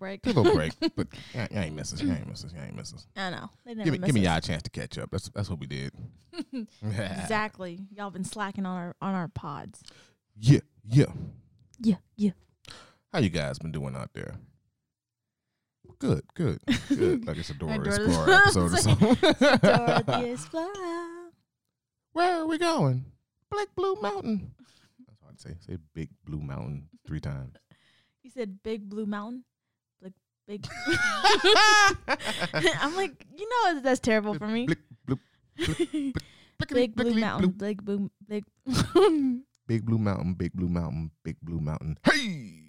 break. Give a break, but ain't- you ain't miss us. You ain't miss us. You ain't miss us. I know. They never Give me, give me y'all a chance to catch up. That's that's what we did. exactly. Y'all been slacking on our on our pods. Yeah, yeah. Yeah, yeah. How you guys been doing out there? Good, good, good. Like it's a Dora Explorer episode or something. Dora the Explorer. Where are we going? Black Blue Mountain. That's what I'd say. Say Big Blue Mountain three times. You said Big Blue Mountain. Big. I'm like, you know, that's terrible for me. Blick, bloop, Big Blue Mountain. Big Blue. Big. Big Blue Mountain, Big Blue Mountain, Big Blue Mountain. Hey!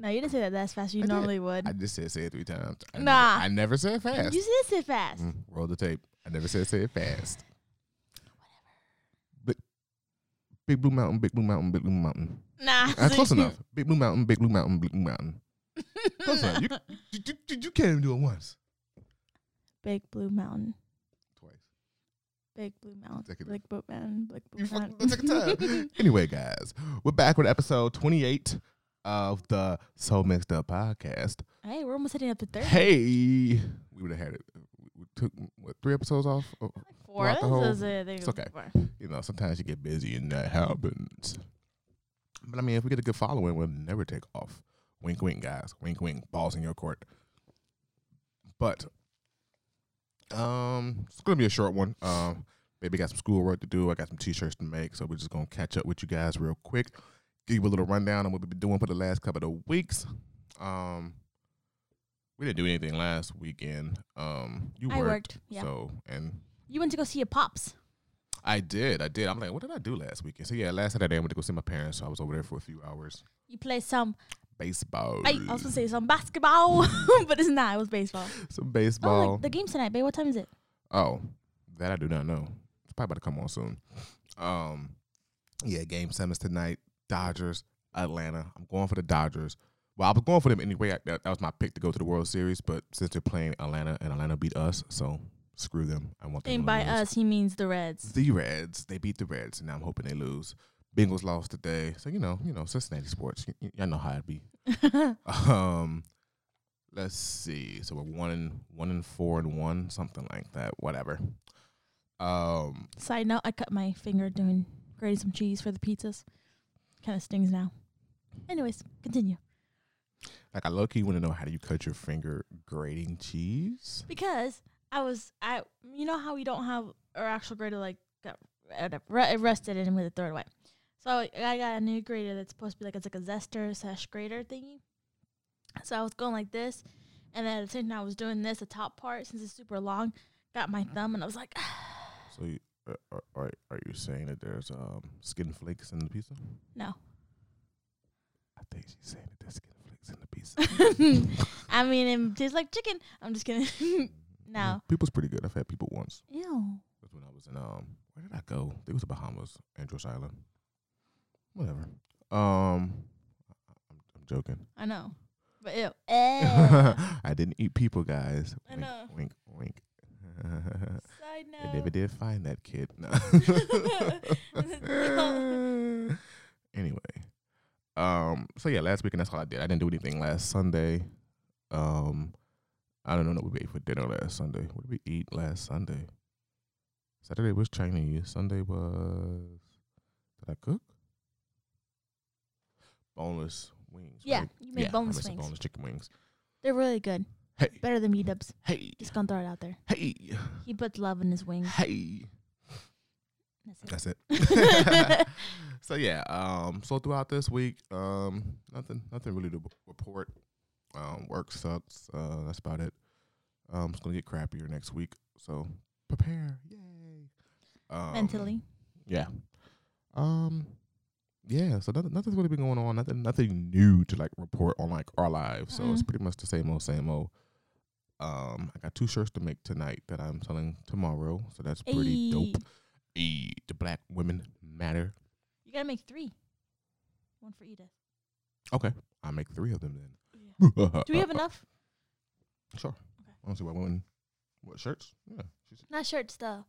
no, you didn't say that as fast as you I did. normally would. I just said say it three times. I Nah. Never, I never said fast. You did say it fast. Mm, roll the tape. I never said say it fast. But Big Blue Mountain, Big Blue Mountain, Big Blue Mountain. Nah. Uh, close enough. Big Blue Mountain, Big Blue Mountain, Big Blue Mountain. You, you, you, you can't even do it once. Big Blue Mountain. Twice. Big Blue Mountain. Take. Big Blue Mountain. Big Blue You fucking Mountain. took a time. anyway, guys, we're back with episode 28 of the So Mixed Up podcast. hey, we're almost hitting up to 30. Hey, we would have had it. We took what three episodes off. Oh, Four. throughout the whole- This is it. It's okay. four. You know, sometimes you get busy and that happens. But I mean, if we get a good following, we'll never take off. Wink, wink, guys. Wink, wink. Balls in your court. But um, it's gonna be a short one. Um, baby got some schoolwork to do. I got some t-shirts to make, so we're just gonna catch up with you guys real quick. Give you a little rundown on what we've been doing for the last couple of weeks. Um, we didn't do anything last weekend. Um, you I worked, worked, yeah. So and You went to go see your pops. I did, I did. I'm like, what did I do last weekend? So yeah, last Saturday I went to go see my parents. So I was over there for a few hours. You played some. Baseball. Hey, I was gonna say some basketball, but it's not. It was baseball. some Oh, baseball. like the game's tonight, babe. What time is it? Oh, that I do not know. It's probably about to come on soon. Um, yeah, game seven's tonight. Dodgers, Atlanta. I'm going for the Dodgers. Well, I was going for them anyway. I, that, that was my pick to go to the World Series, but since they're playing Atlanta and Atlanta beat us, so screw them. I want them And to by lose. us, he means the Reds. the Reds. They beat the Reds, and now I'm hoping they lose. Bengals lost today, so you know, you know, Cincinnati sports. Y- y'all know how it be. Um, let's see. So we're one and one and four and one, something like that. Whatever. Um, Side note: I cut my finger doing grating some cheese for the pizzas. Kind of stings now. Anyways, continue. like I low key want to know how do you cut your finger grating cheese? Because I was, I, you know how we don't have our actual grater like got uh, re- rusted and we throw it away. So I got a new grater that's supposed to be like it's like a zester slash grater thingy. So I was going like this, and then at the same time I was doing this, the top part since it's super long. Got my thumb and I was like, So you, uh, are, are are you saying that there's um skin flakes in the pizza? no. I think she's saying that there's skin flakes in the pizza. I mean, it tastes like chicken. I'm just kidding. no. Mm, People's pretty good. I've had people once. Ew. That's when I was in um where did I go? I think it was the Bahamas, Andros Island. Whatever. Um I'm, I'm joking. I know. But ew. Eh. I didn't eat people, guys. I Wink, know. wink, wink. Side note. I never did find that kid. No. anyway, um, so yeah, last weekend that's all I did. I didn't do anything last Sunday. Um, I don't know what we ate for dinner last Sunday. What did we eat last Sunday? Saturday was Chinese. Sunday was. Did I cook? Boneless wings. Yeah, right? you made yeah, boneless wings. boneless chicken wings. They're really good. Hey, Better than meat dubs. hey, Just gonna throw it out there. hey, He puts love in his wings. hey. That's it. That's it. so yeah, um, so throughout this week, um, nothing, nothing really to b- report. Um, work sucks. Uh, that's about it. Um, it's gonna get crappier next week, so prepare. Yay. Um, Mentally. Yeah. Um. Yeah. So nothing, nothing's really been going on. Nothing, nothing new to like report on like our lives. So it's Mm. pretty much the same old, same old. Um, I got two shirts to make tonight that I'm selling tomorrow. So that's pretty dope. Ayy. E, the black women matter. You gotta make three. One for Edith. Okay, I'll make three of them then. Do we have enough? Sure. Okay. I don't see why women. What shirts? Yeah, Not shirts, the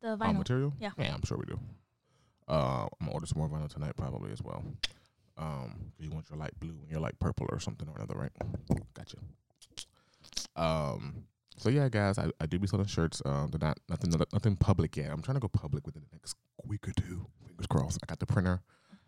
the vinyl. material. Yeah. yeah, I'm sure we do. Uh, I'm gonna order some more vinyl tonight probably as well. Um, you want your light blue and your light purple or something or another, right? Gotcha. Um, so yeah, guys, I, I do be selling shirts. Um, they're not nothing nothing public yet. I'm trying to go public within the next week or two. Fingers crossed. I got the printer.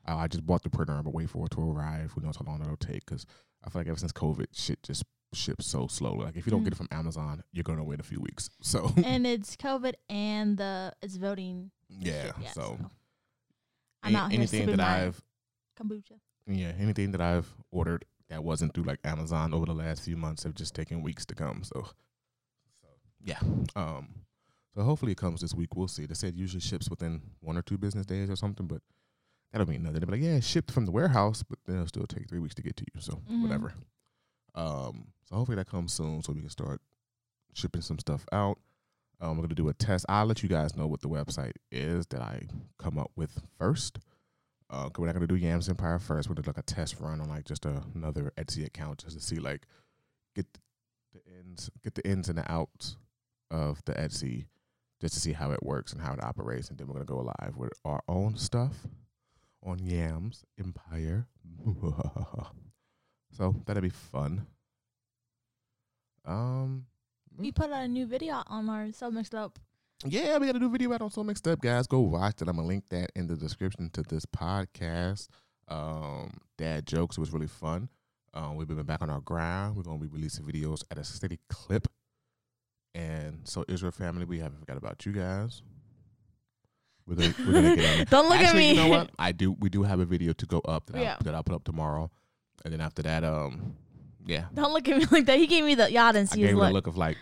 Uh, I just bought the printer. I'm wait for it to arrive. Who knows how long it'll take? Because I feel like ever since COVID, shit just ships so slowly. Like if you don't Mm. get it from Amazon, you're gonna wait a few weeks. So and it's COVID and the it's voting. yeah, shit, so. I'm a- out here anything sipping that my I've kombucha. yeah anything that I've ordered that wasn't through like Amazon over the last few months have just taken weeks to come. So, so yeah. Um, so hopefully it comes this week. We'll see. They said usually ships within one or two business days or something, but that'll mean nothing. They'll be like, yeah, shipped from the warehouse, but then it'll still take three weeks to get to you. So Mhm. whatever. Um, so hopefully that comes soon, so we can start shipping some stuff out. Um, we're gonna do a test. I'll let you guys know what the website is that I come up with first. Uh, we we're not gonna do Yams Empire first. We're gonna do like a test run on like just a, another Etsy account just to see like get the ins, get the ins and the outs of the Etsy, just to see how it works and how it operates, and then we're gonna go live with our own stuff on Yams Empire. so that'll be fun. Um, We put out a new video on our so mixed up. yeah, we got a new video out on So Mixed Up, guys. Go watch it. I'm gonna link that in the description to this podcast. Um, Dad jokes. It was really fun. Um, we've been back on our grind. We're gonna be releasing videos at a steady clip. And so, Israel family, we haven't forgot about you guys. We're gonna, we're gonna get. Don't look Actually, at me. You know what? I do. We do have a video to go up that, Yeah. I'll, that I'll put up tomorrow, and then after that, um, yeah, Don't look at me like that. He gave me the y'all didn't I see gave his it a look. look of like,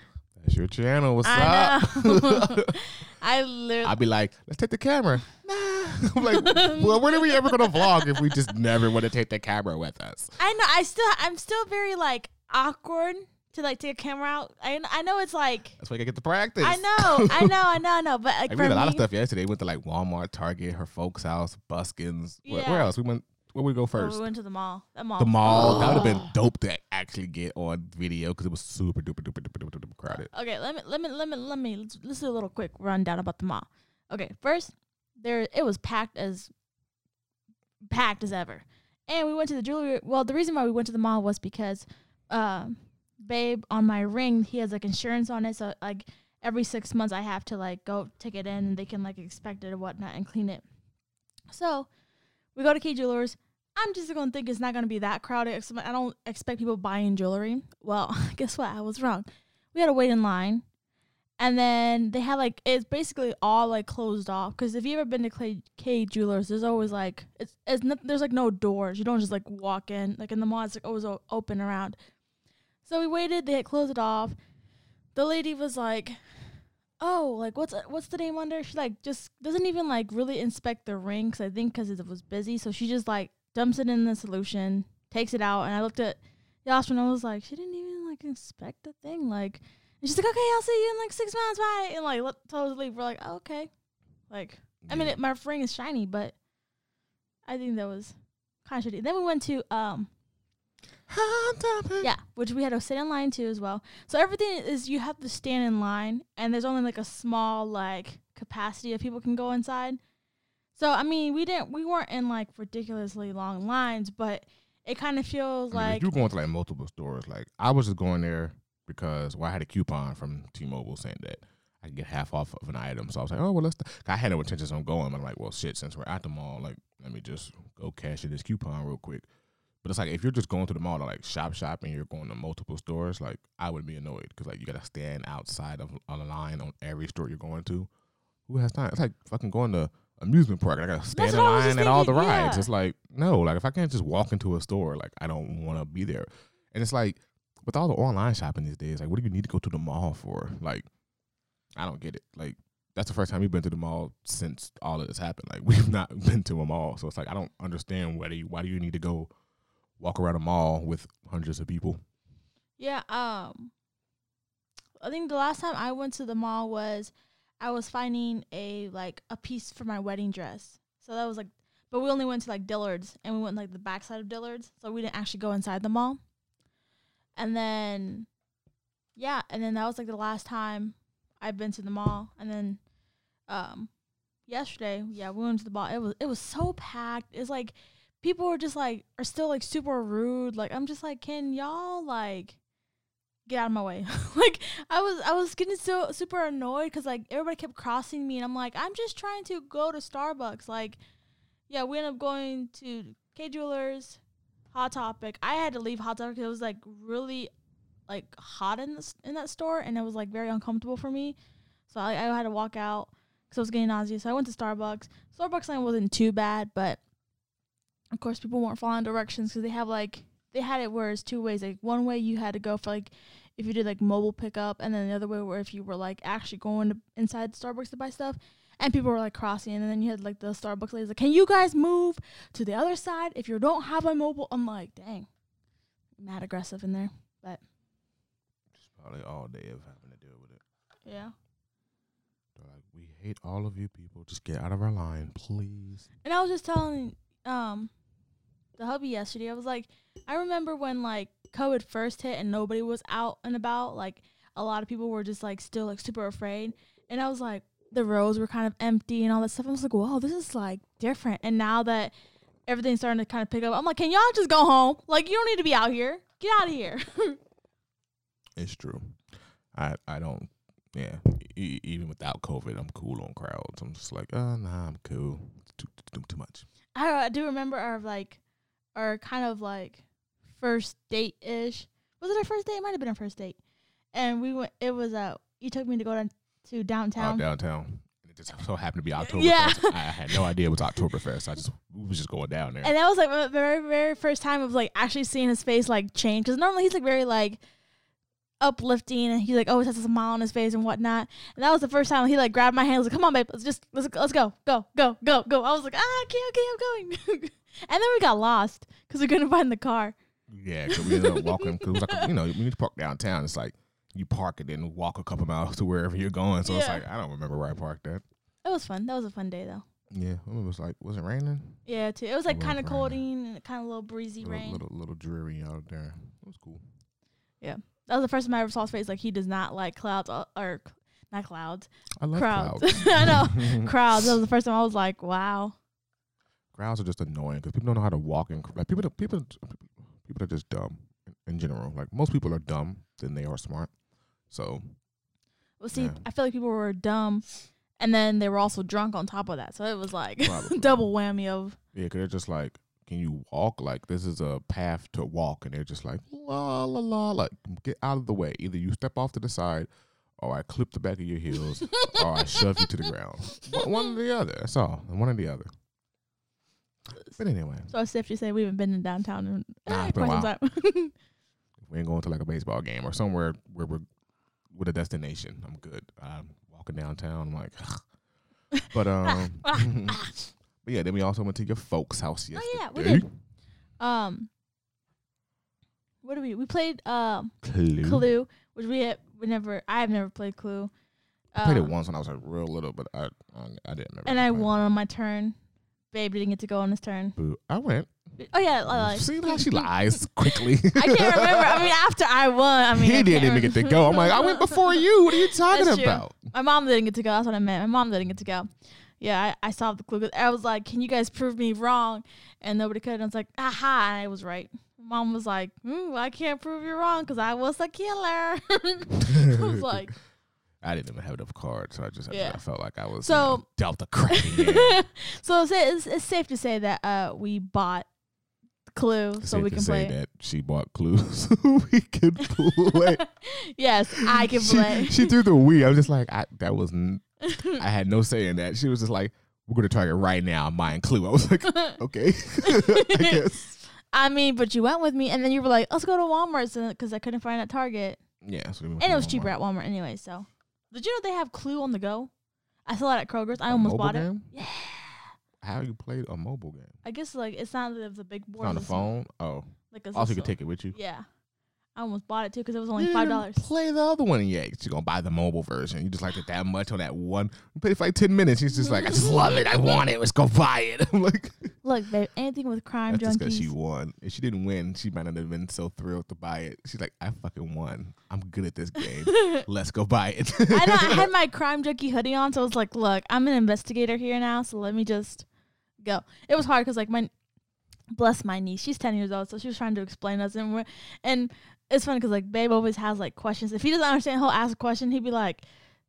that's your channel. What's I up? I literally. I'd be like, let's take the camera. Nah. I'm like, well, when are we ever gonna vlog if we just never want to take the camera with us? I know. I still. I'm still very like awkward to like take a camera out. I I know it's like. That's why you gotta get the practice. I know. I know. I know. I know. But like we did a lot of stuff yesterday. We went to like Walmart, Target, her folks' house, Buskins. Where, where else? We went. Where we go oh, first? we went to the mall. The mall. the mall. That would have been Oh. dope to actually get on video because it was super duper duper duper duper duper crowded. Okay, let me let me let me let me let's, let's do a little quick rundown about the mall. Okay, first there it was packed as packed as ever, and we went to the jewelry. Well, the reason why we went to the mall was because, um, babe on my ring he has like insurance on it, so like every six months I have to like go take it in and they can like inspect it and whatnot and clean it. So we go to Kay Jewelers. I'm just gonna think it's not gonna be that crowded. I don't expect people buying jewelry. Well, guess what? I was wrong. We had to wait in line, and then they had like it's basically all like closed off. Because if you ever been to Kay, Kay Jewelers, there's always like it's it's there's like no doors. You don't just like walk in. Like in the mall, it's like always o- open around. So we waited. They had closed it off. The lady was like, "Oh, like what's what's the name under?" She like just doesn't even like really inspect the ring. Cause I think because it was busy, so she just like dumps it in the solution, takes it out, and I looked at Yasmin. and I was like, she didn't even like inspect the thing. Like, and she's like, "Okay, I'll see you in like six months, bye." And like, let, told us to leave. We're like, oh, "Okay." Like, I mean, it, my ring is shiny, but I think that was kind of shitty. Then we went to um yeah, which we had to sit in line too as well. So everything is you have to stand in line, and there's only like a small like capacity of people can go inside. So I mean, we didn't we weren't in like ridiculously long lines, but it kind of feels I mean, like you're going to like multiple stores. Like I was just going there because well, I had a coupon from T-Mobile saying that I could get half off of an item. So I was like, oh well, let's. I had no intentions on going. But I'm like, well, shit. Since we're at the mall, like, let me just go cash in this coupon real quick. But it's like if you're just going to the mall to like shop shop and you're going to multiple stores, like I would be annoyed because like you gotta stand outside of a line on every store you're going to. Who has time? It's like fucking going to amusement park. I gotta stand in what I was line at all the rides. yeah. It's like no, like if I can't just walk into a store, like I don't want to be there. And it's like with all the online shopping these days, like what do you need to go to the mall for? Like I don't get it. Like that's the first time we've been to the mall since all of this happened. Like we've not been to a mall, so it's like I don't understand why do you, why do you need to go walk around a mall with hundreds of people? yeah. Um, I think the last time I went to the mall was I was finding a like a piece for my wedding dress. So that was like, but we only went to like Dillard's and we went like the backside of Dillard's, so we didn't actually go inside the mall. And then, yeah, and then that was like the last time I've been to the mall. And then, um, yesterday, yeah, we went to the mall. It was it was so packed. It's like people are just like are still like super rude. Like I'm just like, can y'all like get out of my way? like I was I was getting so super annoyed because like everybody kept crossing me, and I'm like, I'm just trying to go to Starbucks. Like, yeah, we ended up going to Kay Jewelers, Hot Topic. I had to leave Hot Topic because it was like really like hot in this in that store, and it was like very uncomfortable for me. So I, I had to walk out because I was getting nauseous. So I went to Starbucks. Starbucks line wasn't too bad, but of course people weren't following directions because they have like they had it where it's two ways. Like one way you had to go for like if you did like mobile pickup, and then the other way where if you were like actually going to inside Starbucks to buy stuff. And people were like crossing, and then you had like the Starbucks ladies like, "Can you guys move to the other side if you don't have a mobile?" I'm like, "Dang, mad aggressive in there." But Just probably all day of having to deal with it. yeah, They're like, we hate all of you people. Just get out of our line, please. And I was just telling um the hubby yesterday, I was like, I remember when like COVID first hit and nobody was out and about, like a lot of people were just like still like super afraid. And I was like, the roads were kind of empty and all that stuff. I was like, whoa, this is like different. And now that everything's starting to kind of pick up, I'm like, can y'all just go home? Like, you don't need to be out here. Get out of here. It's true. I I don't. Yeah, e- even without COVID, I'm cool on crowds. I'm just like, uh, nah, I'm cool. It's too too, too much. I, I do remember our like our kind of like first date ish. Was it our first date? It might have been our first date. And we went. It was uh you took me to go down to downtown. Out downtown. And it just so happened to be October. Yeah. I had no idea it was Oktoberfest. I just we was just going down there. And that was like the very, very first time of like actually seeing his face like change. Because normally he's like very like uplifting and he like always has a smile on his face and whatnot. And that was the first time he like grabbed my hand. Was like, "Come on, babe, let's just let's let's go, go, go, go, go." I was like, "Ah, okay, okay, I'm going." and then we got lost because we couldn't find the car. Yeah, 'cause we ended up walking. Cause it was like a, you know when you park downtown, it's like you park and then walk a couple miles to wherever you're going. So it's Yeah. like I don't remember where I parked at. It was fun. That was a fun day though. Yeah, it was like was it raining? Yeah, too. It was like was kind of raining. colding and kind of a little breezy little, rain. little little dreary out there. It was cool. Yeah. That was the first time I ever saw his face. Like he does not like clouds uh, or, or not clouds, I love crowds. crowds. I know crowds. That was the first time I was like, wow. crowds are just annoying because people don't know how to walk in. Like people, that- people, people are just dumb in, general. Like most people are dumb than they are smart. So Well, see, Yeah. I feel like people were dumb, and then they were also drunk on top of that. So it was like double whammy of yeah, because they're just like, can you walk? Like this is a path to walk, and they're just like la la la. Like get out of the way. Either you step off to the side, or I clip the back of your heels, or I shove you to the ground. One- One or the other. That's all. One or the other. But anyway, So to you say we haven't been in downtown in Nah, it's been a quite some time. we ain't going to like a baseball game or somewhere where we're with a destination. I'm good. I'm walking downtown. I'm like, but um, but yeah. Then we also went to your folks' house yesterday. oh yeah, we did. Um, what do we? We played um Clue. Clue, which we had, we never. I have never played Clue. I played it Um, once when I was like real little, but I I, I didn't. Remember and I it. won on my turn. Babe didn't get to go on his turn. Boo. I went. Oh yeah, like, See how she lies quickly. I can't remember. I mean, after I won, I mean, he can't didn't even get to go. I'm like, I went before you. What are you talking about? My mom didn't get to go. That's what I meant. My mom didn't get to go. Yeah, I, I solved the clue. I was like, "Can you guys prove me wrong?" And nobody could. And I was like, ah, "Aha!" And I was right. Mom was like, mm, "I can't prove you wrong because I was the killer." I was like, I didn't even have enough cards, so I just Yeah. I felt like I was So- you know, dealt a crappy "So it's, it's, it's safe to say that uh, we bought Clue so Safe we to can say play." that she bought clues so we could play. yes, I can she, play. she threw the we. I was just like, I, that was. n- I had no say in that. She was just like, "We're going to target right now." I'm Clue. I was like, okay, I guess. I mean, but you went with me, and then you were like, "Let's go to Walmart," because I couldn't find at Target. Yeah, so we And it was cheaper at Walmart anyway. So, did you know they have Clue on the go? I saw it at Kroger's. I A almost bought it. Yeah. How you played a mobile game? I guess like it's not the, the big board. on the phone? Oh, Like a also you could take it with you. Yeah. I almost bought it too because it was only five dollars. Play the other one yet. You're gonna buy the mobile version. You just liked it that much on that one. You played it for like ten minutes. She's just like, I just love it. I want it. Let's go buy it. I'm like, Look, babe, anything with crime that's just because she won. If she didn't win, she might not have been so thrilled to buy it. She's like, I fucking won. I'm good at this game. Let's go buy it. I know I had my crime junkie hoodie on, so I was like, look, I'm an investigator here now, so let me just go. It was hard because like my bless my niece. She's ten years old, so she was trying to explain us, and we're and it's funny because like Babe always has like questions. If he doesn't understand, he'll ask a question. He'd be like,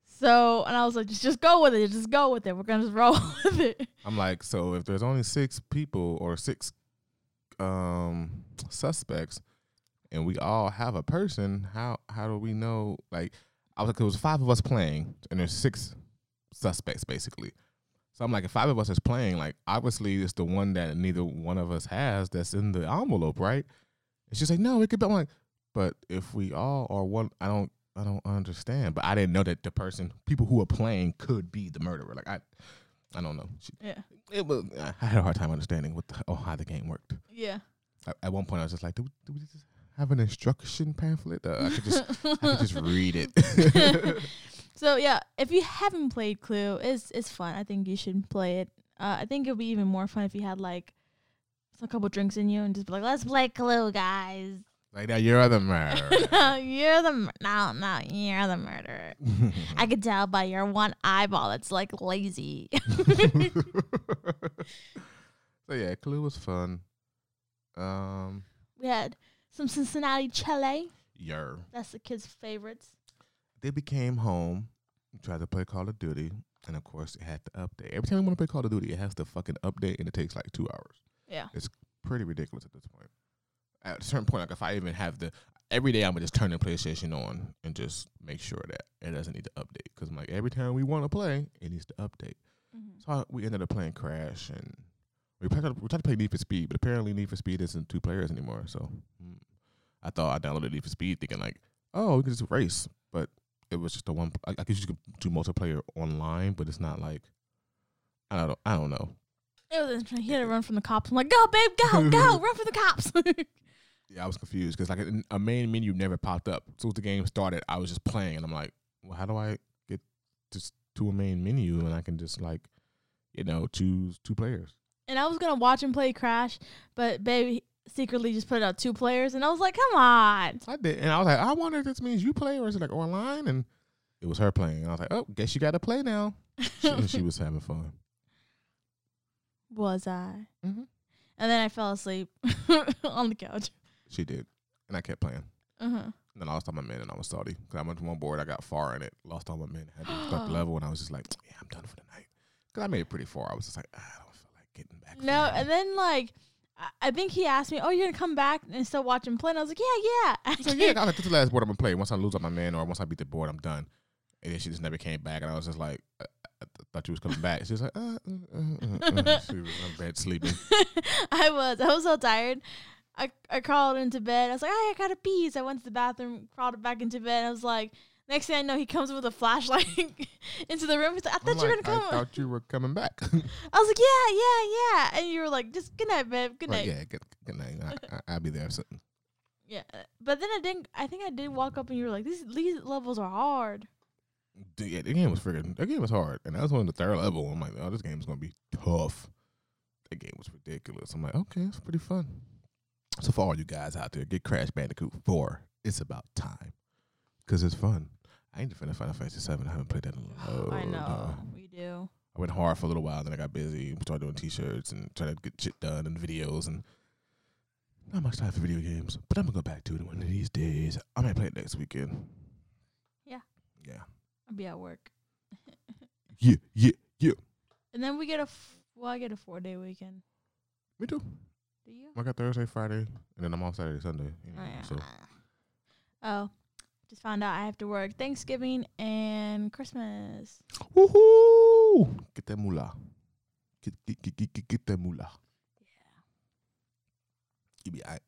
"So," and I was like, "Just just go with it. Just go with it. We're gonna just roll with it." I'm like, so if there's only six people or six um suspects and we all have a person, how how do we know like I was like, there was five of us playing and there's six suspects basically. So I'm like, if five of us is playing, like obviously it's the one that neither one of us has that's in the envelope, right? And she's like, no, it could be I'm like, but if we all are one I don't I don't understand. But I didn't know that the person people who are playing could be the murderer. Like I I don't know. She, Yeah, it was I had a hard time understanding what the, oh how the game worked. yeah. At, at one point, I was just like, do, we- do we just have an instruction pamphlet? Uh, I could just I could just read it. so yeah, if you haven't played Clue, it's it's fun. I think you should play it. Uh, I think it would be even more fun if you had like a couple drinks in you and just be like, "Let's play Clue, guys." Like now you're the murderer. no, you're the mur- no, no, you're the murderer. I could tell by your one eyeball that's like lazy. so yeah, Clue was fun. Um, we had some Cincinnati chili. yer. That's the kids' favorites. They became home. Tried to play Call of Duty, and of course, it had to update. Every time we want to play Call of Duty, it has to fucking update, and it takes like two hours. Yeah. It's pretty ridiculous at this point. At a certain point, like if I even have the every day, I'm gonna just turn the PlayStation on and just make sure that it doesn't need to update. Because I'm like every time we want to play, it needs to update. Mhm. So I, we ended up playing Crash, and we tried, to, we tried to play Need for Speed, but apparently Need for Speed isn't two players anymore. So mm, I thought I downloaded Need for Speed thinking like, oh, we can just race, but it was just a one. I, I guess you could do multiplayer online, but it's not like I don't I don't know. It was interesting. He had to run from the cops. I'm like, go, babe, go, go, run from the cops. Yeah, I was confused because like a, a main menu never popped up. So the game started, I was just playing, and I'm like, well, how do I get just to a main menu and I can just like, you know, choose two players? and I was gonna watch him play Crash, but baby secretly just put out two players, and I was like, come on. I did, and I was like, I wonder if this means you play or is it like online? And it was her playing. And I was like, oh, guess you got to play now. She, and she was having fun. Was I? Mm-hmm. And then I fell asleep on the couch. She did, and I kept playing. Uh huh. And then I lost all my men, and I was salty because I went to one board, I got far in it, lost all my men, had to start the level, and I was just like, yeah, I'm done for the night. Because I made it pretty far. I was just like, "Ah, I don't feel like getting back. No, from and then like. I- I think he asked me, "Oh, you're gonna come back and still watch him play?" And I was like, "Yeah, yeah." I like, yeah, I like, this is the last board I'm gonna play. Once I lose all my men or once I beat the board, I'm done. And then she just never came back, and I was just like, I, I th- thought you was coming back. She was like, uh, uh, uh, uh, uh. she was in bed sleeping. I was. I was so tired. I I crawled into bed. I was like, oh, "Hey, I gotta pee." So I went to the bathroom, crawled back into bed. I was like, next thing I know, he comes with a flashlight into the room. He's like, "I thought I'm you were like, gonna come." I thought you were coming back. I was like, "Yeah, yeah, yeah," and you were like, "Just good night, babe. Good night." yeah, good, good night. I, I, I'll be there soon. Yeah, but then I didn't. I think I did walk up, and you were like, "These these levels are hard." Dude, yeah, the game was freaking. That game was hard, and that was on the third level. I'm like, oh, this game is gonna be tough. That game was ridiculous. I'm like, okay, it's pretty fun. So for all you guys out there, get Crash Bandicoot 4. It's about time because it's fun. I ain't defending Final Fantasy 7. I haven't played that in a long I know time. we do. I went hard for a little while, then I got busy, and started doing T-shirts and trying to get shit done and videos and not much time for video games. But I'm gonna go back to it one of these days. I might play it next weekend. Yeah. Yeah. I'll be at work, Yeah. Yeah. Yeah. and then we get a. F- well, I get a four day weekend. Me too. Do you? I got Thursday, Friday, and then I'm off Saturday, Sunday. you know, Oh, yeah. So Oh, just found out I have to work Thanksgiving and Christmas. woohoo! Get that moolah. Get get get get, get, get that moolah. You be alright.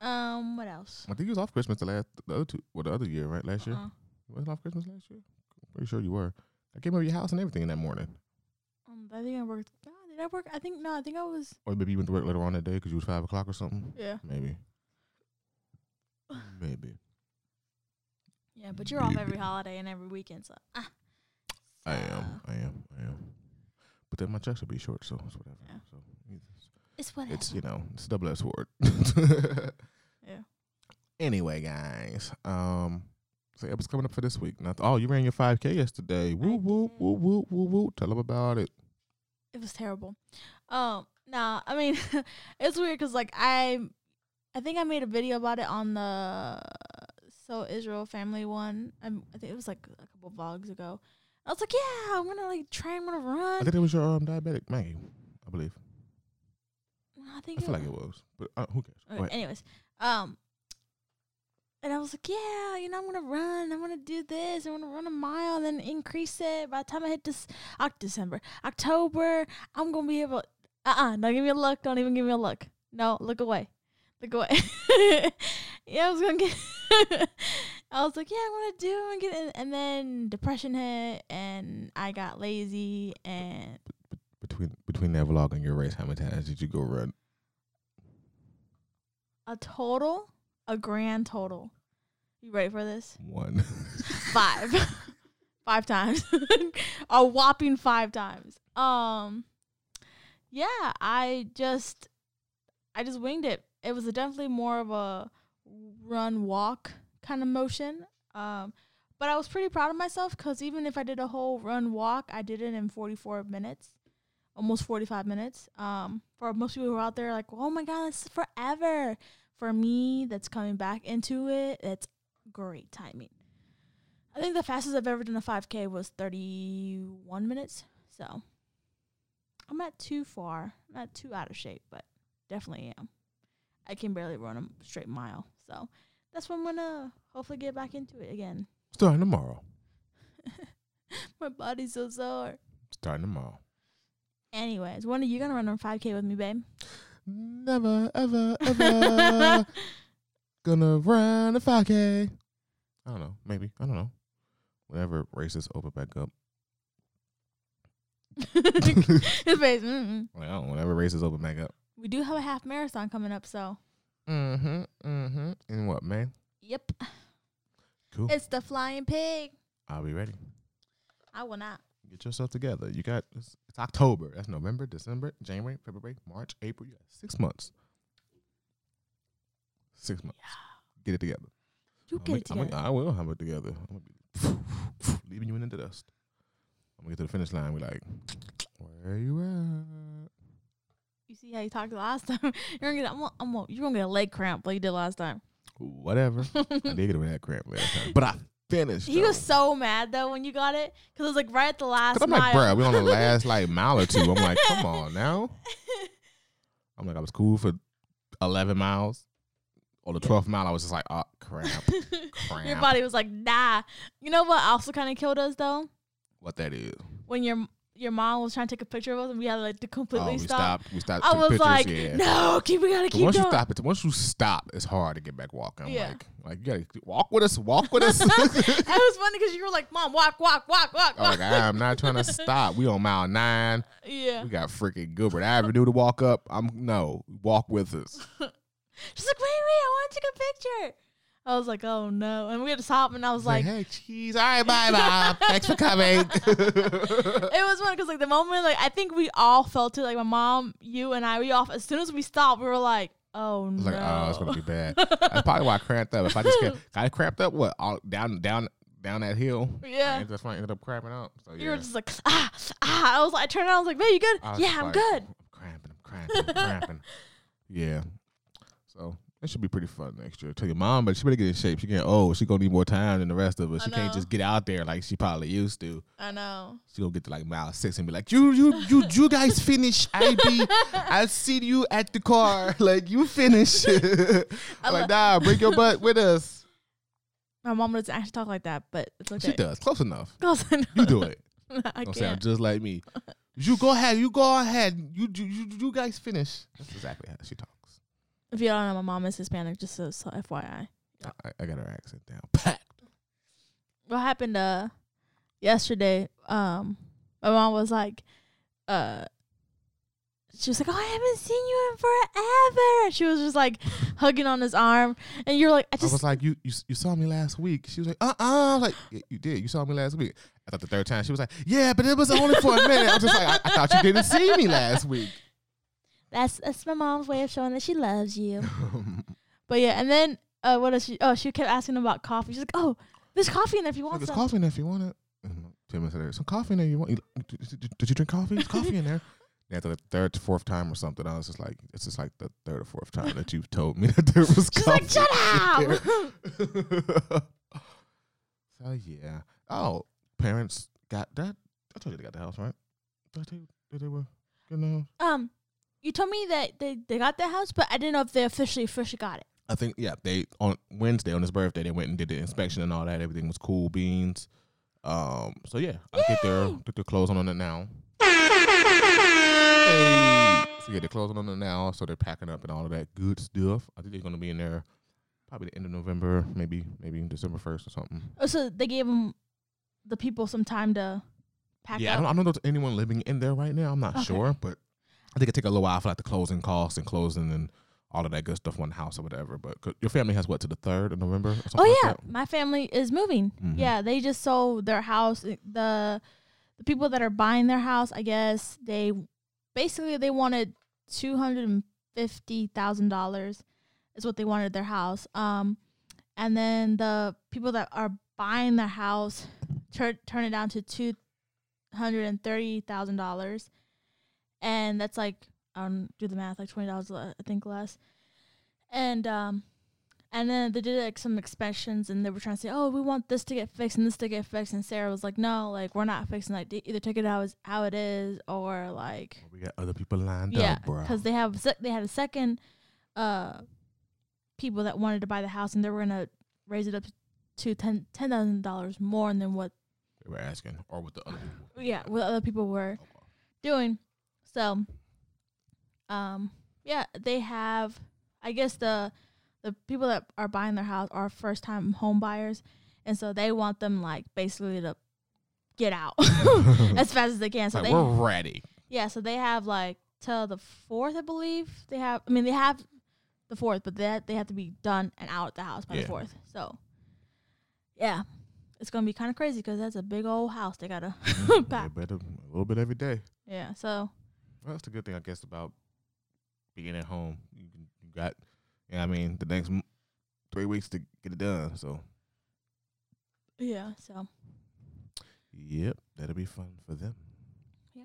Um, what else? I think you was off Christmas the last the other two well the other year, right? Last year. Uh-uh. You wasn't off Christmas last year? I'm pretty sure you were. I came over your house and everything in that morning. Um, I think I worked. Oh, did I work? I think no. I think I was. Or maybe you went to work later on that day because you was five o'clock or something. Yeah. Maybe. Maybe. Yeah, but you're off every holiday and every weekend, so. Ah. I am. I am. I am. But then my checks will be short, so it's whatever. Yeah. So it's- It's whatever. it's you know it's a double edged sword. yeah. Anyway, guys, um, so it was coming up for this week. Now, oh, you ran your five k yesterday. Woo woo woo woo woo woo. Tell them about it. It was terrible. Um, nah, I mean, it's weird because like I, I think I made a video about it on the So Israel Family one. i I think it was like a couple vlogs ago. I was like, yeah, I'm gonna like try. I'm gonna run. I think it was your um, diabetic Maggie, I believe. I think I feel like it was, but uh, who cares? Okay, anyways, um, and I was like, yeah, you know, I'm gonna run. I'm gonna do this. I'm gonna run a mile, and then increase it. By the time I hit this Oc- December, October, I'm gonna be able. Uh uh-uh, don't give me a look. Don't even give me a look. No, look away. Look away. yeah, I was gonna get. I was like, yeah, I'm gonna do. it, I'm gonna get. And then depression hit, and I got lazy, and Between between that vlog and your race, how many times did you go run? a total, a grand total. You ready for this? One. five. Five times. A whopping five times. Um yeah i just i just winged it. It was definitely more of a run walk kind of motion. Um but i was pretty proud of myself because even if i did a whole run walk i did it in 44 minutes almost 45 minutes. Um for most people who are out there like oh my god this is forever for me that's coming back into it it's great timing I think the fastest I've ever done a 5K was 31 minutes. So I'm not too far, not too out of shape, but definitely am. I can barely run a straight mile. So that's when I'm going to hopefully get back into it again. Starting tomorrow. My body's so sore. Starting tomorrow. Anyways, when are you going to run a 5K with me, babe? Never, ever, ever gonna run a 5K. I don't know. Maybe. I don't know. Whenever races open back up. His face. Don't know. Whenever races open back up. We do have a half marathon coming up, so Mm-hmm. Mm-hmm. And what, man? yep. Cool. It's the flying pig. I'll be ready. I will not. Get yourself together. You got it's, it's October. That's November, December, January, February, March, April. You got six months. Six months. Get it together. You I'ma get it I'ma- I will have it together. I'm gonna be leaving you in the dust. I'm gonna get to the finish line. We're like, where you at? You see how you talked last time? You're gonna get. I'm, gonna- I'm, gonna- you're gonna get a leg cramp like you did last time. Whatever. I did get over that crap last time, but I finished. he was so mad though when you got it because it was like right at the last Cause I'm like, bruh, we on the last like mile or two. I'm like, come on now. I'm like, I was cool for 11 miles. Or the 12th mile, I was just like, oh, crap. crap. Your body was like, nah. You know what also kind of killed us though? What that is. When your your mom was trying to take a picture of us and we had like to completely Oh, completely we stop. stopped. We stopped. I was pictures, like, yeah. no, keep we gotta keep once going. you stop it, once you stop, it's hard to get back walking. I'm Yeah. like, like you gotta walk with us, walk with us. it was funny because you were like, mom, walk, walk, walk, walk, I'm walk. like, I'm not trying to stop. We on mile nine. yeah. We got freaking Gilbert Avenue to walk up. I'm no, walk with us. She's like, wait, wait, I want to take a picture. I was like, oh no. And we had to stop and I was like, hey, cheese. All right, bye, bye. Thanks for coming. it was funny because like the moment like I think we all felt it like my mom, you and I we off as soon as we stopped we were like oh I was no like, oh, it's gonna be bad. That's probably why I cramped up. If I just kept, I cramped up what all, down down down that hill. Yeah. That's why I ended up cramping up. So yeah, you were just like ah ah I was like I turned around I was like man you good yeah I'm like, good I'm cramping. I'm cramping. I'm cramping. Yeah. It should be pretty fun next year. Tell your mom, but she better get in shape. She getting old. She gonna need more time than the rest of us. I She can't just get out there like she probably used to. I know She gonna get to like mile six and be like, you, you, you, you guys finish. I be, I see you at the car. Like you finish. I'm like, nah, bring your butt with us. my mom doesn't actually talk like that but it's okay She does. Close enough. Close enough. You do it. I Don't sound can't just like me. You go ahead. You go ahead. You, you, you, you guys finish. That's exactly how she talks. If you don't know my mom is Hispanic just so, so FYI I, I got her accent down. Packed. what happened uh yesterday um my mom was like uh she was like, "Oh, I haven't seen you in forever." She was just like hugging on his arm, and you're like, "I I was like, you, you, you saw me last week. She was like, uh, uh I was like "Yeah, you did. You saw me last week. I thought the third time she was like, yeah, but it was only for a minute. I was just like, I, I thought you didn't see me last week. That's that's my mom's way of showing that she loves you." But yeah, and then uh, what else? She, oh, she kept asking about coffee. She's like, "Oh, there's coffee in there if you want There's some." coffee in there if you want it. Tim said, "There's some coffee in there. You want? You, did, you drink coffee? There's coffee in there. after the third to fourth time or something, I was just like, it's just like the third or fourth time that you've told me that there was. Coffee. She's like, shut up. so yeah. Oh, parents got that. I told you they got the house, right? Did I tell you that they were getting the house? Um, you told me that they, they got the house, but I didn't know if they officially officially got it. I think yeah, they on Wednesday on his birthday they went and did the inspection and all that. Everything was cool beans. Um, so yeah, I get their get their clothes on on it now. Hey. So yeah, they're closing on it now, so they're packing up and all of that good stuff. I think they're gonna be in there probably the end of November, maybe maybe December first or something. Oh, so they gave them the people some time to pack yeah, I don't, I don't know if there's anyone living in there right now. I'm not Okay. sure, but I think it take a little while for like the closing costs and closing and all of that good stuff on the house or whatever. But your family has what to the third of November? Or something Oh yeah, that? my family is moving. Mhm. Yeah, they just sold their house. The the people that are buying their house, I guess they basically they wanted two hundred and fifty thousand dollars is what they wanted their house. Um, and then the people that are buying their house turn turn it down to two hundred and thirty thousand dollars, and that's like I don't do the math like twenty dollars I think less, and um and then they did like some expansions, and they were trying to say, oh, we want this to get fixed and this to get fixed. And Sarah was like, no, like we're not fixing like they either take it how, it's, how it is or like, We got other people lined yeah, up, bro. because they have they had a second uh people that wanted to buy the house and they were gonna raise it up to ten ten thousand dollars more than what they were asking, or what the other people. yeah what other people were doing. So, um, yeah, they have. I guess the the people that are buying their house are first time home buyers, and so they want them like basically to get out as fast as they can. So like, they we're ready. yeah, so they have like till the fourth, I believe. They have. I mean, they have the fourth, but they they have to be done and out of the house by Yeah. the fourth. So, yeah, it's gonna be kind of crazy because that's a big old house they gotta Yeah, pack. better a little bit every day. Yeah, so Well, that's the good thing, I guess, about being at home. You can, you got, yeah, I mean, the next m- three weeks to get it done. So, yeah, so yep, that'll be fun for them. Yeah.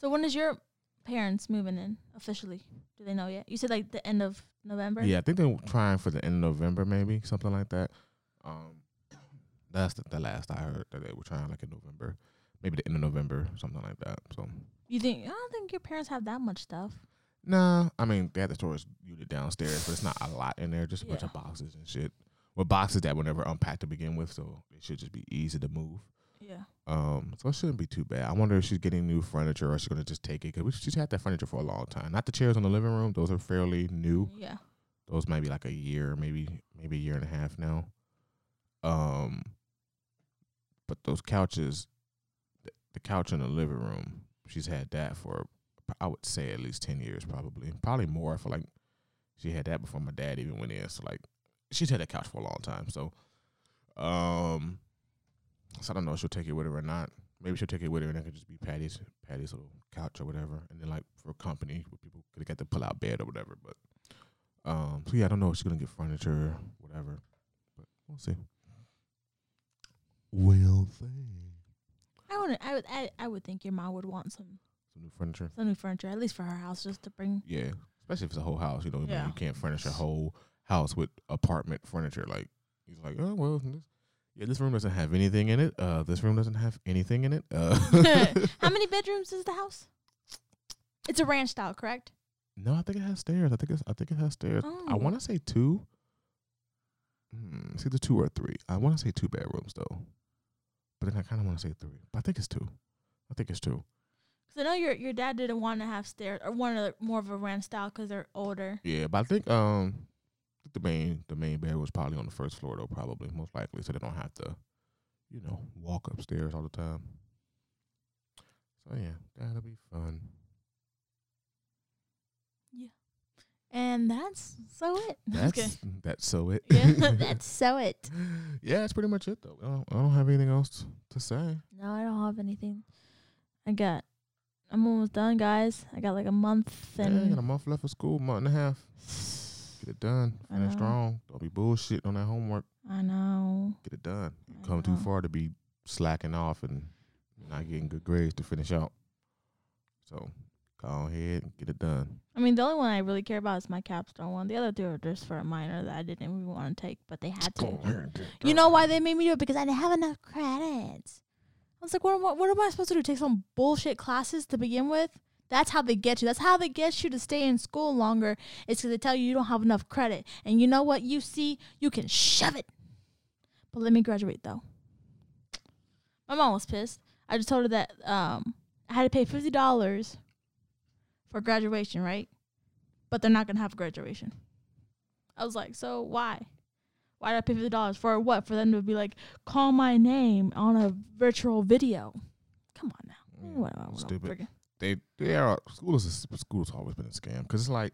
So when is your parents moving in officially? Do they know yet? You said like the end of November. Yeah, I think they're trying for the end of November, maybe something like that. Um, that's the, the last I heard that they were trying, like in November, maybe the end of November, something like that. So, You think? I don't think your parents have that much stuff. nah, I mean, they had the storage unit downstairs, but it's not a lot in there, just a bunch of boxes and shit. Well, boxes that were never unpacked to begin with, so it should just be easy to move. Yeah. Um, so it shouldn't be too bad. I wonder if she's getting new furniture or she's gonna just take it because she's had that furniture for a long time. Not the chairs in the living room; those are fairly new. Yeah. Those might be like a year, maybe maybe a year and a half now. Um, but those couches, the, the couch in the living room, she's had that for I would say at least ten years, probably, probably more. For like, she had that before my dad even went in. So like, she's had that couch for a long time. So, um, so I don't know if she'll take it with her or not. Maybe she'll take it with her and it could just be Patty's Patty's little couch or whatever. And then like for company, where people could get the pull out bed or whatever. But um, so yeah, I don't know if she's gonna get furniture or whatever. But we'll see. We'll see. I would. I would. I, I would think your mom would want some Some new furniture. some new furniture, at least for her house, just to bring. Yeah, especially if it's a whole house. You know, Yeah. you can't furnish a whole house with apartment furniture. Like he's like, oh well, this, yeah, this room doesn't have anything in it. Uh, this room doesn't have anything in it. Uh, How many bedrooms is the house? It's a ranch style, correct? no, I think it has stairs. I think it's, I think it has stairs. I Oh. want to say two. Hmm, it's either two or three. I want to say two bedrooms though, but then I kind of want to say three. But I think it's two. I think it's two. Because I know your your dad didn't want to have stairs or wanted more of a ranch style because they're older. Yeah, but I think um the main the main bed was probably on the first floor though, probably most likely, so they don't have to, you know, walk upstairs all the time. So yeah, that'll be fun. And that's so it. That's kidding. that's so it. yeah, that's so it. yeah, that's pretty much it though. I don't, I don't have anything else to say. No, I don't have anything. I got. I'm almost done, guys. I got like a month Yeah, got a month left of school, month and a half. Get it done. Finish strong. Don't be bullshit on that homework. I know. Get it done. You I come too far to be slacking off and not getting good grades to finish out. So Go ahead and get it done. I mean, the only one I really care about is my capstone one. The other two are just for a minor that I didn't even want to take, but they had to. You know why they made me do it? Because I didn't have enough credits. I was like, what am I, what am I supposed to do? Take some bullshit classes to begin with? That's how they get you. That's how they get you to stay in school longer. It's because they tell you you don't have enough credit. And you know what? You see, you can shove it. But let me graduate though. My mom was pissed. I just told her that um, I had to pay fifty dollars for graduation, right? But they're not gonna have a graduation. I was like, so why? Why did I pay fifty dollars for what? For them to be like, call my name on a virtual video. Come on now. Mm, Whatever, whatever, stupid. They they are school is a, school has always been a scam because it's like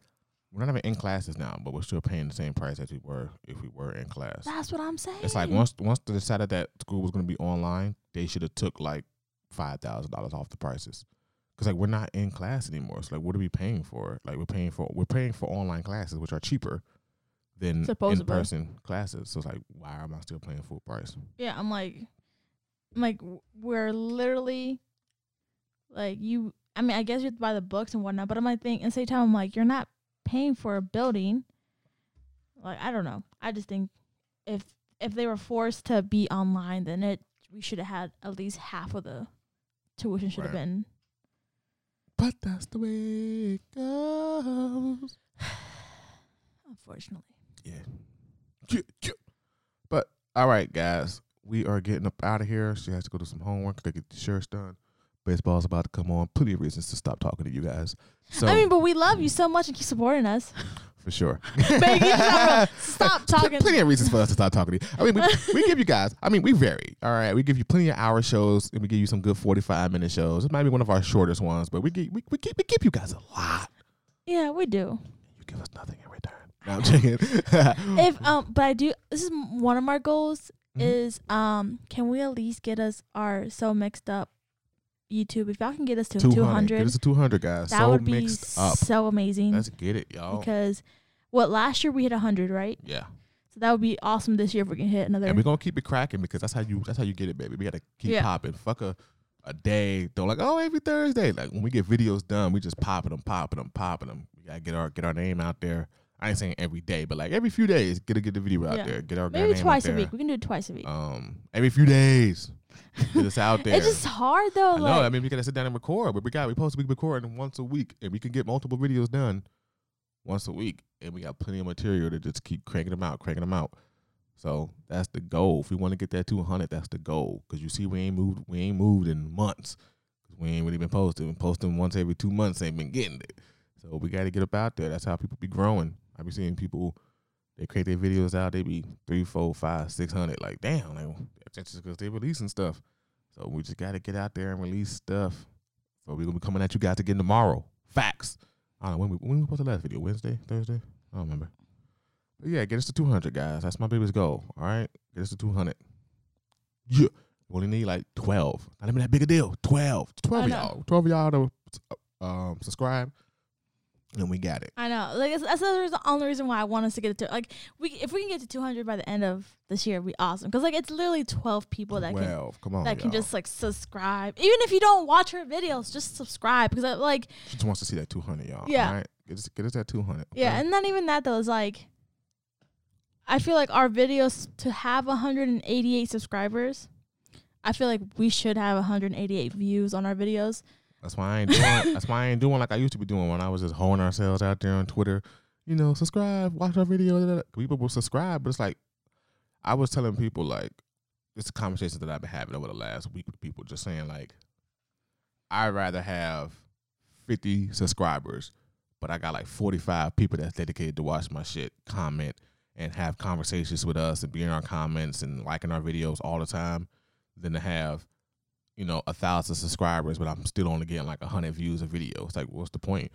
we're not even in classes now, but we're still paying the same price as we were if we were in class. That's what I'm saying. It's like once once they decided that school was going to be online, they should have took like five thousand dollars off the prices. Cause like we're not in class anymore. So like, what are we paying for? Like we're paying for we're paying for online classes, which are cheaper than in person classes. So it's like, why am I still paying full price? Yeah, I'm like, I'm like, w- we're literally, like, you. I mean, I guess you have to buy the books and whatnot, but I'm like, think, and same time, I'm like, you're not paying for a building. Like, I don't know. I just think if if they were forced to be online, then it we should have had at least half of the tuition should have Right. been. But that's the way it goes. Unfortunately, Yeah. Yeah, yeah. But all right, guys, we are getting up out of here. She has to go do some homework to get the shirts done. Baseball's about to come on. Plenty of reasons to stop talking to you guys. So I mean, but we love you so much and keep supporting us. for sure. Baby, stop, talking. Plenty of reasons for us to stop talking to you. I mean, we, we give you guys. I mean, we vary. All right, we give you plenty of hour shows, and we give you some good forty-five minute shows. It might be one of our shortest ones, but we give we, we, keep, we give you guys a lot. Yeah, we do. You give us nothing in return. No, I'm joking. if um but i do this is one of my goals Mhm. is um can we at least get us our so mixed up youtube if y'all can get us to 200. 200 Get us to 200, guys. that so would be so amazing Let's get it, y'all. because what last year we hit 100 right yeah. so that would be awesome this year if we can hit another And we're gonna keep it cracking because that's how you that's how you get it, baby. We gotta keep Yeah. popping. Fuck a a day. Don't like, oh every Thursday. Like when we get videos done, we just popping them, popping them, popping them. We gotta get our get our name out there. I ain't saying every day, but like every few days, get a get the video out Yeah. there. Get our, maybe twice a week we can do it twice a week Um, every few days, get us out there. it's just hard though I know. I mean, we gotta sit down and record, but we got we supposed to be recording once a week, and we can get multiple videos done once a week, and we got plenty of material to just keep cranking them out, cranking them out. So that's the goal. If we want to get that 200, that's the goal. Cause you see, we ain't moved, we ain't moved in months. 'Cause we ain't really been posting. Posting once every two months, ain't been getting it. So we got to get up out there. That's how people be growing. I be seeing people. They create their videos out. They be three, four, five, six hundred. Like damn, like that's just because they releasing stuff. So we just got to get out there and release stuff. So we're gonna be coming at you guys again tomorrow. Facts. I don't know when we when we post the last video. Wednesday, Thursday. I don't remember. But yeah, get us to 200, guys. That's my biggest goal. All right, get us to 200. Yeah, we only need like 12. Not even that big a deal. 12. 12 of y'all. 12 of y'all to um, subscribe, and we got it. I know, like that's, that's the only reason why I want us to get it to like we if we can get to 200 by the end of this year, it'd be awesome. Cause like it's literally 12 people that can 12. Come on, that can y'all. just like subscribe. Even if you don't watch her videos, just subscribe because I, uh, like She just wants to see that 200, y'all. Yeah. Right, get us, get us that 200. yeah, and not even that though. It's like I feel like our videos to have 188 subscribers. I feel like we should have 188 views on our videos. That's why I ain't doing. that's why I ain't doing like I used to be doing when I was just holding ourselves out there on Twitter. You know, subscribe, watch our video. da, da. People will subscribe, but it's like I was telling people like it's a conversation that I've been having over the last week with people, just saying like I'd rather have fifty subscribers, but I got like forty five people that's dedicated to watch my shit, comment, and have conversations with us and be in our comments and liking our videos all the time, than to have you know, a thousand subscribers, but I'm still only getting like a hundred views of video. It's like, what's the point?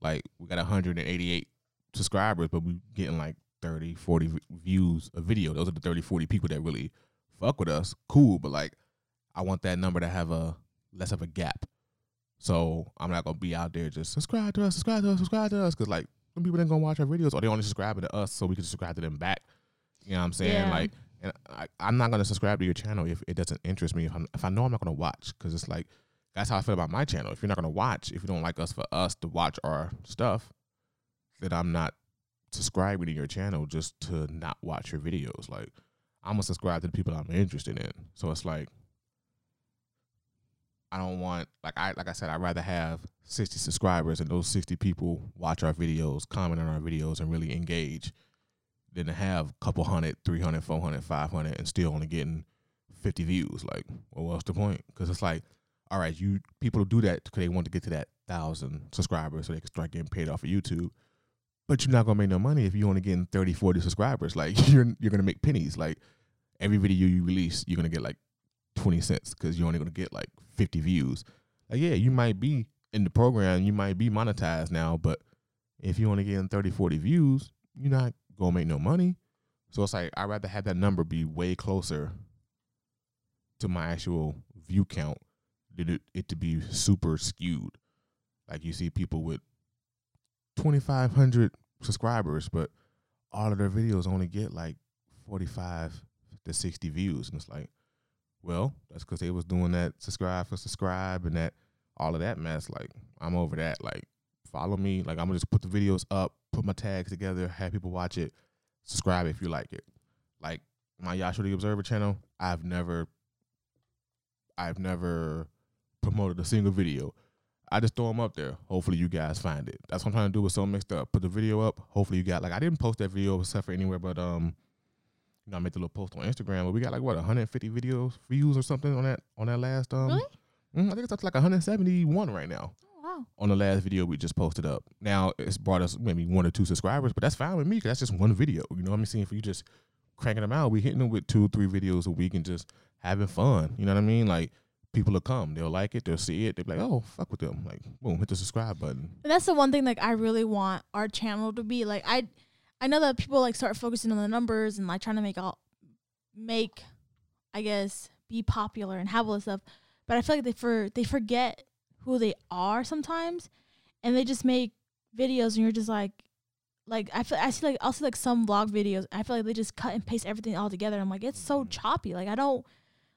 Like, we got 188 subscribers, but we getting like 30, 40 views a video. Those are the 30, 40 people that really fuck with us. Cool, but like, I want that number to have a less of a gap. So I'm not gonna be out there just subscribe to us, subscribe to us, subscribe to us, because like some people ain't gonna watch our videos or they only subscribing to us, so we can subscribe to them back. You know what I'm saying? Yeah. Like, and I, I'm not gonna subscribe to your channel if it doesn't interest me. If, I'm, if I know I'm not gonna watch, because it's like, that's how I feel about my channel. If you're not gonna watch, if you don't like us for us to watch our stuff, then I'm not subscribing to your channel just to not watch your videos. Like I'm gonna subscribe to the people I'm interested in. So it's like I don't want like I like I said, I'd rather have 60 subscribers and those 60 people watch our videos, comment on our videos, and really engage than to have a couple hundred, 300, 400, 500 and still only getting 50 views. Like, well, what's the point? Because it's like, all right, you people do that because they want to get to that thousand subscribers so they can start getting paid off of YouTube. But you're not gonna make no money if you're only getting 30, 40 subscribers. Like you're you're gonna make pennies. Like every video you release, you're gonna get like 20 cents because you're only gonna get like 50 views. Like, yeah, you might be in the program, you might be monetized now, but if you're only getting 30, 40 views, you're not gonna make no money. So it's like I'd rather have that number be way closer to my actual view count than it, it to be super skewed. Like you see people with 2,500 subscribers, but all of their videos only get like 45 to 60 views. And it's like, well, that's because they was doing that subscribe for subscribe and that all of that mess. Like, I'm over that. Like, follow me. Like, I'm gonna just put the videos up, put my tags together, have people watch it, subscribe if you like it. Like my Yashua the Observer channel, I've never, I've never promoted a single video. I just throw them up there. Hopefully you guys find it. That's what I'm trying to do. It's so mixed up. Put the video up. Hopefully you got like I didn't post that video except for anywhere, but um, you know I made the little post on Instagram. But we got like what 150 videos views or something on that on that last um. Really? mm, I think it's up to like 171 right now on the last video we just posted up. Now it's brought us maybe one or two subscribers, but that's fine with me because that's just one video. You know what I'm saying? If you just cranking them out, we hitting them with two, three videos a week and just having fun. You know what I mean? Like people will come, they'll like it, they'll see it, they'll be like, oh, fuck with them. Like, boom, hit the subscribe button. And that's the one thing like I really want our channel to be like I I know that people like start focusing on the numbers and like trying to make all make I guess be popular and have all this stuff. But I feel like they for they forget who they are sometimes and they just make videos and you're just like like I feel I see like I'll see like some vlog videos I feel like they just cut and paste everything all together. I'm like, it's so mm-hmm. choppy. Like I don't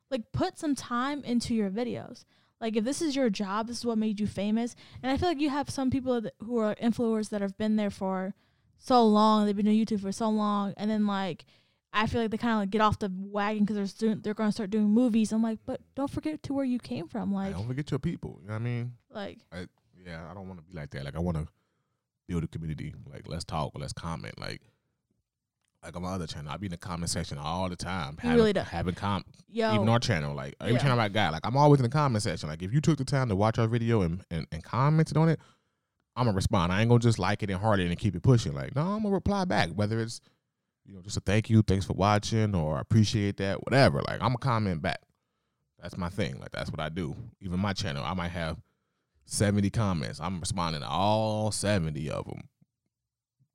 like put some time into your videos. Like if this is your job, this is what made you famous. And I feel like you have some people that, who are influencers that have been there for so long. They've been doing YouTube for so long, and then like I feel like they kind of like get off the wagon because they're student, they're going to start doing movies. I'm like, but don't forget to where you came from. Like, don't forget your people. You know what I mean? like Yeah, I don't want to be like that. Like I want to build a community. Like let's talk, let's comment. Like like on my other channel, I be in the comment section all the time. You having, really do. having com yo, even our channel. Like every Yeah. channel I got, like I'm always in the comment section. Like if you took the time to watch our video and, and, and commented on it, I'm gonna respond. I ain't gonna just like it and heart it and keep it pushing. Like, no, I'm gonna reply back. Whether it's, you know, just a thank you, thanks for watching, or appreciate that, whatever. Like I'm gonna comment back. That's my thing. Like that's what I do. Even my channel, I might have 70 comments. I'm responding to all 70 of them.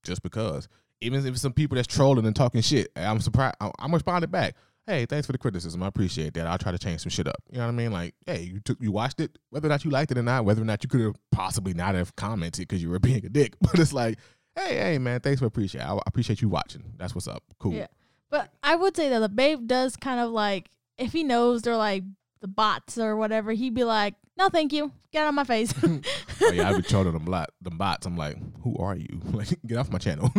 Just because. Even if some people that's trolling and talking shit, I'm surprised. I'm responding back. Hey, thanks for the criticism. I appreciate that. I'll try to change some shit up. You know what I mean? Like, hey, you took, you watched it, whether or not you liked it or not, whether or not you could have possibly not have commented because you were being a dick. But it's like, hey, hey, man, thanks for appreciate. I, appreciate you watching. That's what's up. Cool. Yeah. But I would say that the babe does kind of like if he knows they're like the bots or whatever, he'd be like, "No, thank you, get out of my face." oh yeah, I be trolling them lot, them bots. I'm like, who are you? Like, get off my channel.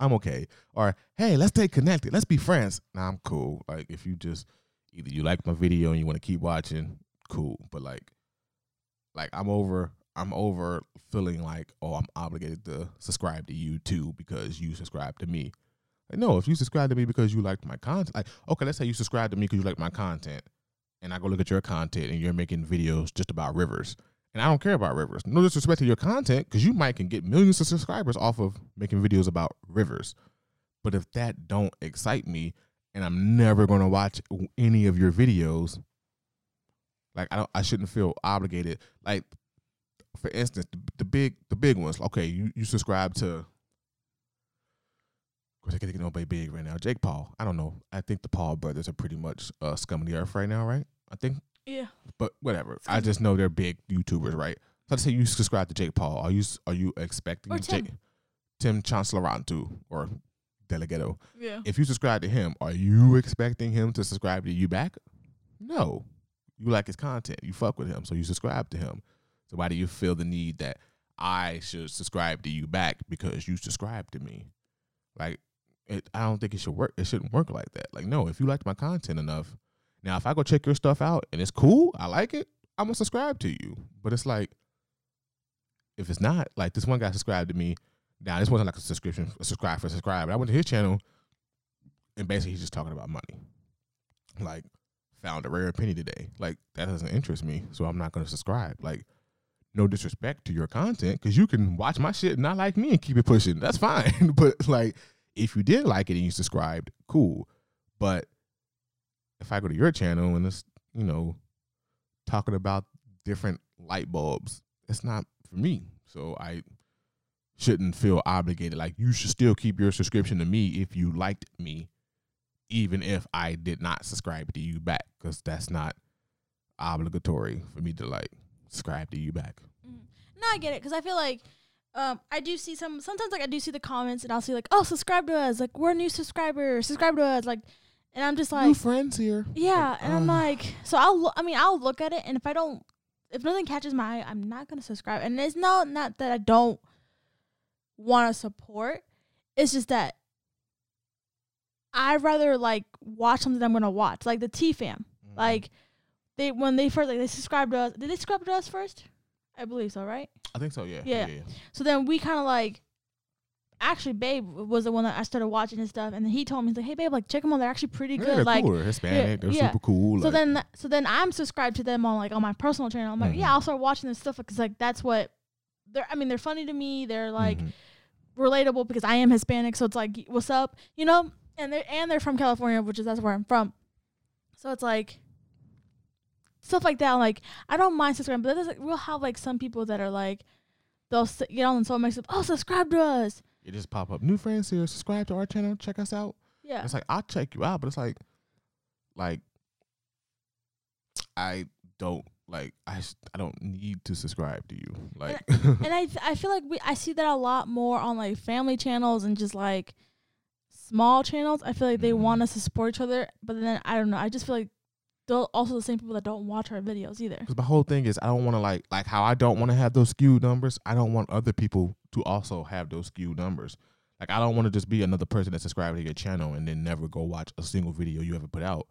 I'm okay. Or hey, let's stay connected. Let's be friends. Nah, I'm cool. Like if you just either you like my video and you want to keep watching, cool. But like, like I'm over. I'm over feeling like, oh, I'm obligated to subscribe to you too because you subscribe to me. Like, no, if you subscribe to me because you liked my content, like, okay, let's say you subscribe to me because you like my content, and I go look at your content and you're making videos just about rivers, and I don't care about rivers. No disrespect to your content, because you might can get millions of subscribers off of making videos about rivers. But if that don't excite me, and I'm never gonna watch any of your videos, like I I shouldn't feel obligated. Like, for instance, the, the big, the big ones. Okay, you you subscribe to. Of course, I can't think of nobody big right now. Jake Paul. I don't know. I think the Paul brothers are pretty much uh, scum of the earth right now, right? I think yeah. but whatever. I just know they're big YouTubers, right? So let's say you subscribe to Jake Paul. Are you are you expecting Or Jake, Tim Chantarangsu or DeLaGhetto? Yeah. If you subscribe to him, are you expecting him to subscribe to you back? No. you like his content, you fuck with him, so you subscribe to him. So why do you feel the need that I should subscribe to you back because you subscribe to me? Like, it, I don't think it should work. It shouldn't work like that. Like, no, if you liked my content enough, now if I go check your stuff out and it's cool, I like it, I'm gonna subscribe to you. But it's like, if it's not, like this one guy subscribed to me. Now this wasn't like a subscription, a subscribe for subscribe. But I went to his channel, and basically he's just talking about money. Like, found a rare penny today. Like that doesn't interest me, so I'm not gonna subscribe. Like, no disrespect to your content, because you can watch my shit and not like me and keep it pushing. That's fine. but like, if you did like it and you subscribed, cool. But if I go to your channel and it's you know talking about different light bulbs, it's not for me. So I shouldn't feel obligated. Like you should still keep your subscription to me if you liked me, even if I did not subscribe to you back, because that's not obligatory for me to like subscribe to you back. Mm-hmm. No, I get it because I feel like um, I do see some. Sometimes like I do see the comments and I'll see like, oh, subscribe to us. Like we're new subscribers. Subscribe to us. Like, and I'm just like, New friends here. yeah. And I'm uh. like, so I'll. Lo- I mean, I'll look at it, and if I don't, if nothing catches my eye, I'm not gonna subscribe. And it's not not that I don't want to support. It's just that I'd rather like watch something I'm gonna watch, like the T Fam. Mm-hmm. Like they when they first like they subscribed to us. Did they subscribe to us first? I believe so, right? I think so. Yeah. Yeah. So then we kind of like, actually, Babe was the one that I started watching his stuff, and then he told me he's like, "Hey, Babe, like check them out. They're actually pretty Yeah, good." they're like, cool. They're Hispanic. They're yeah. super cool. so like- then so then I'm subscribed to them on like on my personal channel. I'm like, Mhm. yeah, I'll start watching this stuff because like that's what they're. I mean, they're funny to me. They're like Mhm. relatable because I am Hispanic, so it's like, what's up, you know? And they're and they're from California, which is that's where I'm from. So it's like stuff like that. Like I don't mind subscribing, but there's like, we'll have like some people that are like they'll get on and so makes up, oh, subscribe to us. it just pop up. New friends here. Subscribe to our channel. Check us out. Yeah, It's like I'll check you out, but it's like, like, I don't like I I don't need to subscribe to you. Like, and I th- I feel like we I see that a lot more on like family channels and just like small channels. I feel like they Mhm. want us to support each other, but then I don't know. I just feel like they're also the same people that don't watch our videos either. Because my whole thing is I don't want to like like how I don't want to have those skewed numbers. I don't want other people to also have those skewed numbers. Like I don't want to just be another person that subscribed to your channel and then never go watch a single video you ever put out.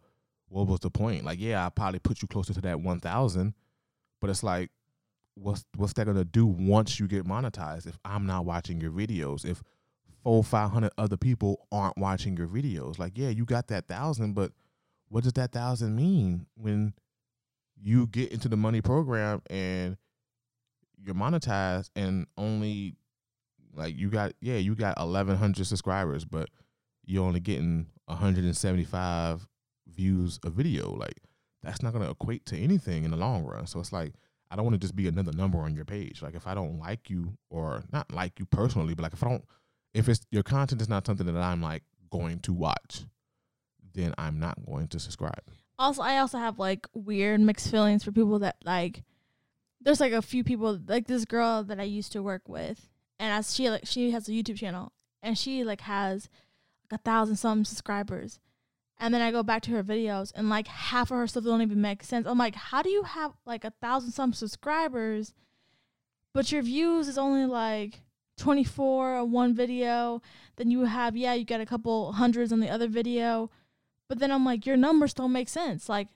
What was the point? Like, yeah, I probably put you closer to that one thousand, but it's like, what's what's that gonna do once you get monetized? If I'm not watching your videos, if four five hundred other people aren't watching your videos, like, yeah, you got that thousand, but what does that thousand mean when you get into the money program and you're monetized and only like you got yeah you got 1100 subscribers but you're only getting 175 views a video? Like that's not going to equate to anything in the long run. So it's like i don't want to just be another number on your page. Like if i don't like you or not like you personally but like if i don't if it's your content is not something that i'm like going to watch then i'm not going to subscribe also I also have like weird mixed feelings for people that like there's like a few people like this girl that I used to work with and as she like she has a YouTube channel and she like has like a thousand some subscribers and then I go back to her videos and like half of her stuff don't even make sense. I'm like, how do you have like a thousand some subscribers but your views is only like 24 on one video then you have yeah you got a couple hundreds on the other video but then I'm like, your numbers don't make sense. Like,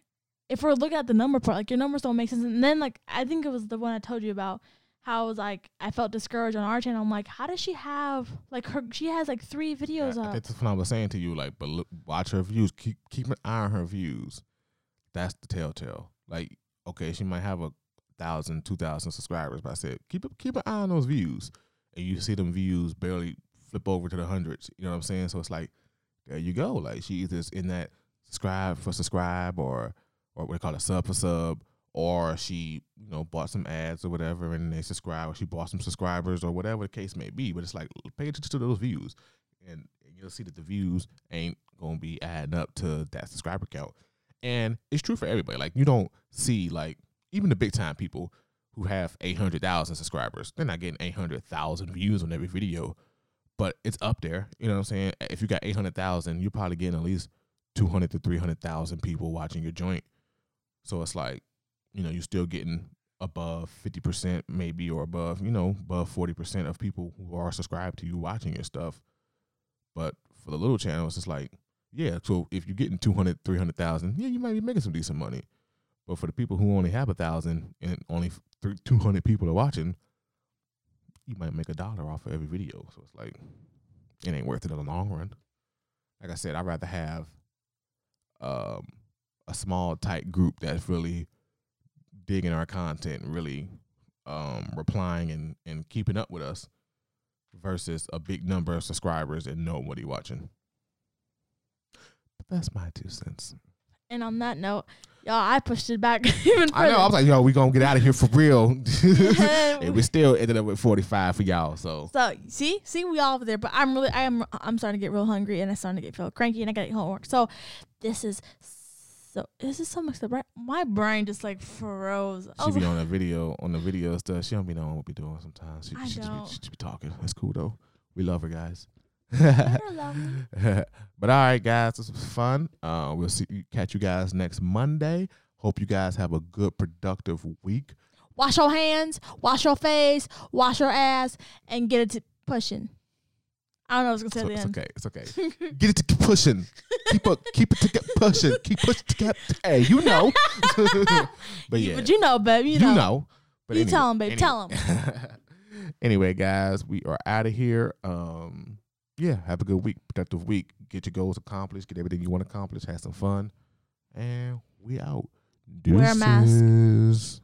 if we're looking at the number part, like your numbers don't make sense. And then like I think it was the one I told you about how I was like I felt discouraged on our channel. I'm like, how does she have like her? She has like three videos Yeah, up. That's what I was saying to you. Like, but look, watch her views. Keep keep an eye on her views. That's the telltale. Like, okay, she might have a thousand, two thousand subscribers, but I said keep keep an eye on those views, and you see them views barely flip over to the hundreds. You know what I'm saying? So it's like, there you go. Like she either's in that subscribe for subscribe, or or what they call it sub for sub, or she you know bought some ads or whatever, and they subscribe, or she bought some subscribers, or whatever the case may be. But it's like pay attention to those views, and you'll see that the views ain't gonna be adding up to that subscriber count. And it's true for everybody. Like you don't see like even the big time people who have eight hundred thousand subscribers, they're not getting eight hundred thousand views on every video, but it's up there. You know what I'm saying? If you got eight hundred thousand, you're probably getting at least two hundred to three hundred thousand people watching your joint. So it's like, you know, you're still getting above 50% maybe or above, you know, above 40% of people who are subscribed to you watching your stuff. But for the little channels, it's like, yeah, so if you're getting 200, 300,000, yeah, you might be making some decent money. But for the people who only have a thousand and only 200 people are watching, you might make a dollar off of every video. So it's like, it ain't worth it in the long run. Like I said, I'd rather have um, a small, tight group that's really digging our content really um, replying and, and keeping up with us versus a big number of subscribers and nobody watching. But that's my two cents. And on that note, y'all, I pushed it back even further. I know. I was like, yo, we gonna get out of here for real. And we still ended up with forty five for y'all. So So see, see, we all over there, but I'm really, I am, I'm starting to get real hungry, and I'm starting to get feel cranky, and I got to get homework. So this is so this is so much. The brain, my brain just like froze. I she be like, on the video on the video stuff. She don't be knowing what we doing sometimes. She, I she, just be, don't. she just be talking. That's cool though. We love her guys. "Better love me." but all right, guys, this was fun. Uh, we'll see catch you guys next Monday. Hope you guys have a good, productive week. Wash your hands, wash your face, wash your ass, and get it to pushing. I don't know what I was gonna say. it's say okay. It's okay. Get it to keep pushing. Keep up. Keep it to get pushing. Keep pushing to get. Hey, you know. but yeah, But you know, baby, you, you know. know. But You anyway- tell 'em, babe, tell anyway- anyway, guys, we are out of here. Um, yeah, have a good week, productive week. Get your goals accomplished. Get everything you want to accomplish. Have some fun, and we out. Wear a mask. Deuces.